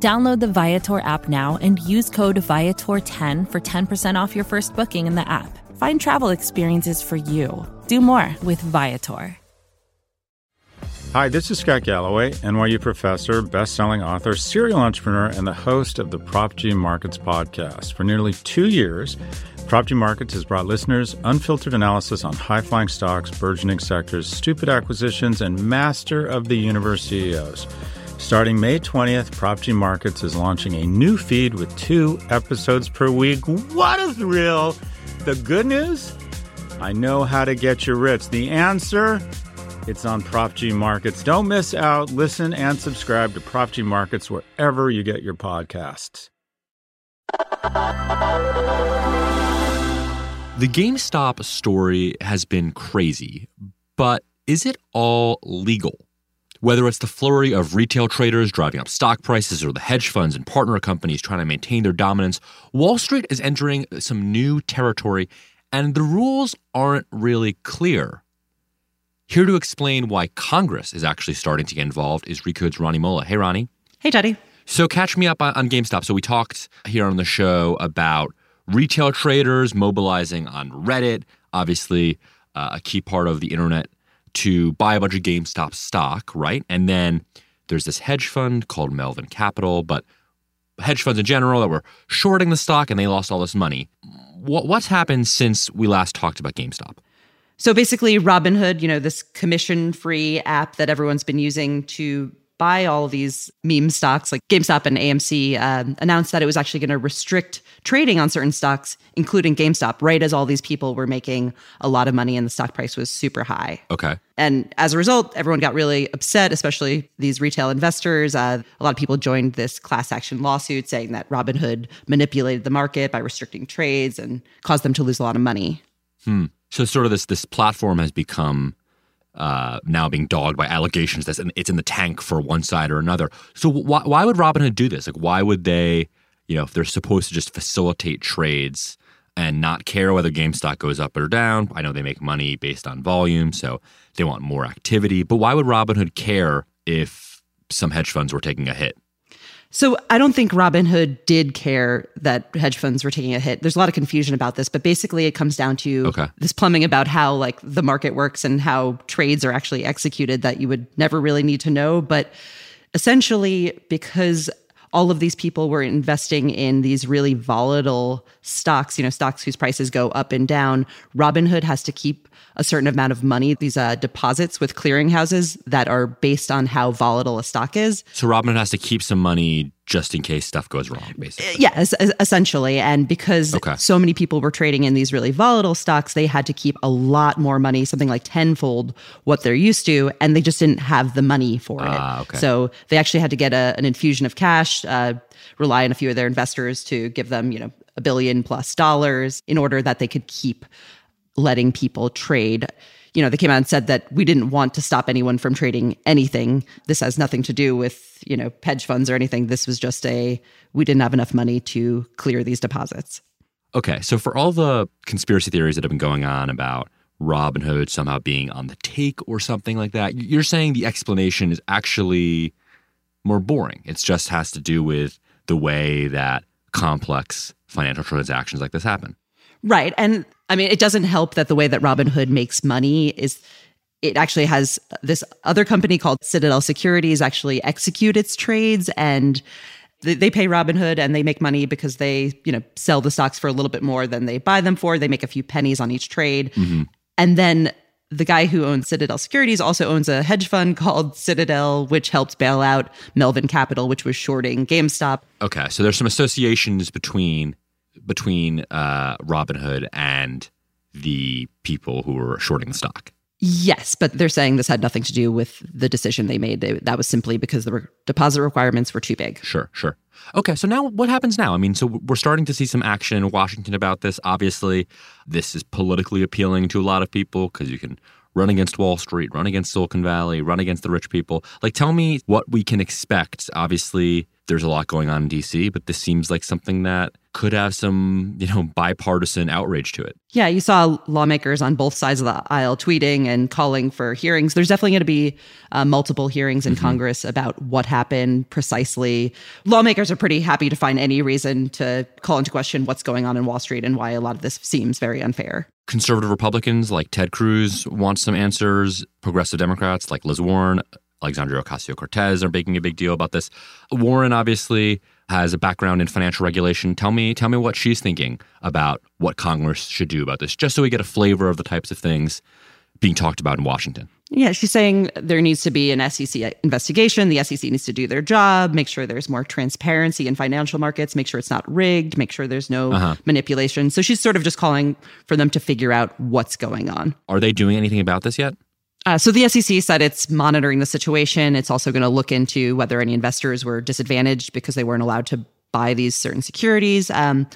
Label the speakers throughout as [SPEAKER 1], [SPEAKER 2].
[SPEAKER 1] Download the Viator app now and use code Viator10 for 10% off your first booking in the app. Find travel experiences for you. Do more with Viator.
[SPEAKER 2] Hi, this is Scott Galloway, NYU professor, best-selling author, serial entrepreneur, and the host of the Prop G Markets podcast. For nearly two years, Prop G Markets has brought listeners unfiltered analysis on high-flying stocks, burgeoning sectors, stupid acquisitions, and master of the universe CEOs. Starting May 20th, Prop G Markets is launching a new feed with two episodes per week. What a thrill! The good news? I know how to get you rich. The answer? It's on Prop G Markets. Don't miss out. Listen and subscribe to Prop G Markets wherever you get your podcasts.
[SPEAKER 3] The GameStop story has been crazy, but is it all legal? Whether it's the flurry of retail traders driving up stock prices or the hedge funds and partner companies trying to maintain their dominance, Wall Street is entering some new territory and the rules aren't really clear. Here to explain why Congress is actually starting to get involved is Recode's Rani Molla. Hey, Rani.
[SPEAKER 4] Hey, Teddy.
[SPEAKER 3] So, catch me up on, on GameStop. So, we talked here on the show about retail traders mobilizing on Reddit, obviously, uh, a key part of the internet to buy a bunch of GameStop stock, right? And then there's this hedge fund called Melvin Capital, but hedge funds in general that were shorting the stock and they lost all this money. What, what's happened since we last talked about GameStop?
[SPEAKER 4] So basically, Robinhood, you know, this commission free app that everyone's been using to buy all these meme stocks like GameStop and AMC, um, announced that it was actually going to restrict trading on certain stocks, including GameStop, right as all these people were making a lot of money and the stock price was super high.
[SPEAKER 3] Okay.
[SPEAKER 4] And as a result, everyone got really upset, especially these retail investors. Uh, a lot of people joined this class action lawsuit saying that Robinhood manipulated the market by restricting trades and caused them to lose a lot of money.
[SPEAKER 3] Hmm. So sort of this this platform has become uh, now being dogged by allegations that it's in the tank for one side or another. So why why would Robinhood do this? Like why would they, you know, if they're supposed to just facilitate trades and not care whether GameStop goes up or down? I know they make money based on volume, so they want more activity. But why would Robinhood care if some hedge funds were taking a hit?
[SPEAKER 4] So I don't think Robinhood did care that hedge funds were taking a hit. There's a lot of confusion about this, but basically it comes down to
[SPEAKER 3] okay.
[SPEAKER 4] this plumbing about how like the market works and how trades are actually executed that you would never really need to know. But essentially, because all of these people were investing in these really volatile stocks, you know, stocks whose prices go up and down, Robinhood has to keep a certain amount of money, these uh, deposits with clearinghouses that are based on how volatile a stock is.
[SPEAKER 3] So Robinhood has to keep some money just in case stuff goes wrong, basically.
[SPEAKER 4] Yeah, essentially. And because okay. so many people were trading in these really volatile stocks, they had to keep a lot more money, something like tenfold what they're used to, and they just didn't have the money for it.
[SPEAKER 3] Uh, okay.
[SPEAKER 4] So they actually had to get a, an infusion of cash, uh, rely on a few of their investors to give them, you know, a billion plus dollars in order that they could keep letting people trade. You know, they came out and said that we didn't want to stop anyone from trading anything. This has nothing to do with, you know, hedge funds or anything. This was just a we didn't have enough money to clear these deposits.
[SPEAKER 3] Okay. So for all the conspiracy theories that have been going on about Robinhood somehow being on the take or something like that, you're saying the explanation is actually more boring. It just has to do with the way that complex financial transactions like this happen.
[SPEAKER 4] Right. And I mean, it doesn't help that the way that Robinhood makes money is it actually has this other company called Citadel Securities actually execute its trades and they pay Robinhood and they make money because they, you know, sell the stocks for a little bit more than they buy them for. They make a few pennies on each trade.
[SPEAKER 3] Mm-hmm.
[SPEAKER 4] And then the guy who owns Citadel Securities also owns a hedge fund called Citadel, which helped bail out Melvin Capital, which was shorting GameStop.
[SPEAKER 3] Okay, so there's some associations between between uh, Robinhood and the people who were shorting the stock.
[SPEAKER 4] Yes, but they're saying this had nothing to do with the decision they made. They, that was simply because the re- deposit requirements were too big.
[SPEAKER 3] Sure, sure. Okay, so now what happens now? I mean, so we're starting to see some action in Washington about this. Obviously, this is politically appealing to a lot of people because you can run against Wall Street, run against Silicon Valley, run against the rich people. Like, tell me what we can expect. Obviously, there's a lot going on in DC, but this seems like something that could have some, you know, bipartisan outrage to it.
[SPEAKER 4] Yeah, you saw lawmakers on both sides of the aisle tweeting and calling for hearings. There's definitely going to be uh, multiple hearings in mm-hmm. Congress about what happened precisely. Lawmakers are pretty happy to find any reason to call into question what's going on in Wall Street and why a lot of this seems very unfair.
[SPEAKER 3] Conservative Republicans like Ted Cruz want some answers. Progressive Democrats like Liz Warren Alexandria Ocasio Cortez are making a big deal about this. Warren obviously has a background in financial regulation. Tell me, tell me what she's thinking about what Congress should do about this, just so we get a flavor of the types of things being talked about in Washington.
[SPEAKER 4] Yeah, she's saying there needs to be an SEC investigation. The SEC needs to do their job, make sure there's more transparency in financial markets, make sure it's not rigged, make sure there's no uh-huh. manipulation. So she's sort of just calling for them to figure out what's going on.
[SPEAKER 3] Are they doing anything about this yet?
[SPEAKER 4] Uh, so the SEC said it's monitoring the situation. It's also going to look into whether any investors were disadvantaged because they weren't allowed to buy these certain securities. Um,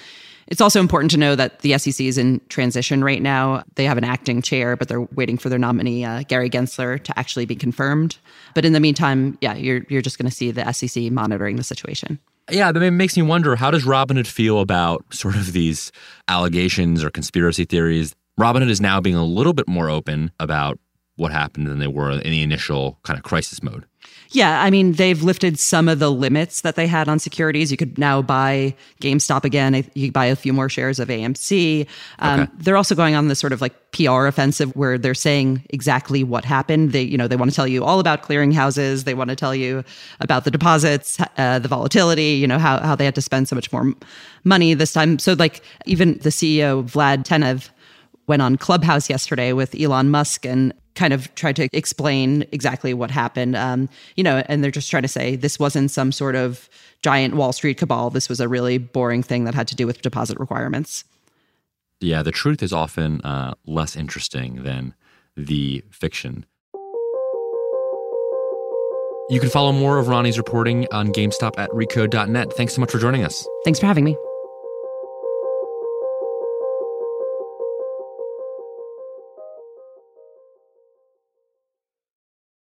[SPEAKER 4] it's also important to know that the SEC is in transition right now. They have an acting chair, but they're waiting for their nominee, uh, Gary Gensler, to actually be confirmed. But in the meantime, yeah, you're you're just going to see the SEC monitoring the situation.
[SPEAKER 3] Yeah, it makes me wonder how does Robinhood feel about sort of these allegations or conspiracy theories? Robinhood is now being a little bit more open about what happened than they were in the initial kind of crisis mode.
[SPEAKER 4] Yeah, I mean, they've lifted some of the limits that they had on securities. You could now buy GameStop again. You buy a few more shares of AMC. Um, okay. They're also going on this sort of like PR offensive where they're saying exactly what happened. They, you know, they want to tell you all about clearinghouses. They want to tell you about the deposits, uh, the volatility. You know how how they had to spend so much more money this time. So like even the CEO Vlad Tenev went on Clubhouse yesterday with Elon Musk and kind of tried to explain exactly what happened. Um, you know, and they're just trying to say this wasn't some sort of giant Wall Street cabal. This was a really boring thing that had to do with deposit requirements.
[SPEAKER 3] Yeah, the truth is often uh, less interesting than the fiction. You can follow more of Rani's reporting on GameStop at recode.net. Thanks so much for joining us.
[SPEAKER 4] Thanks for having me.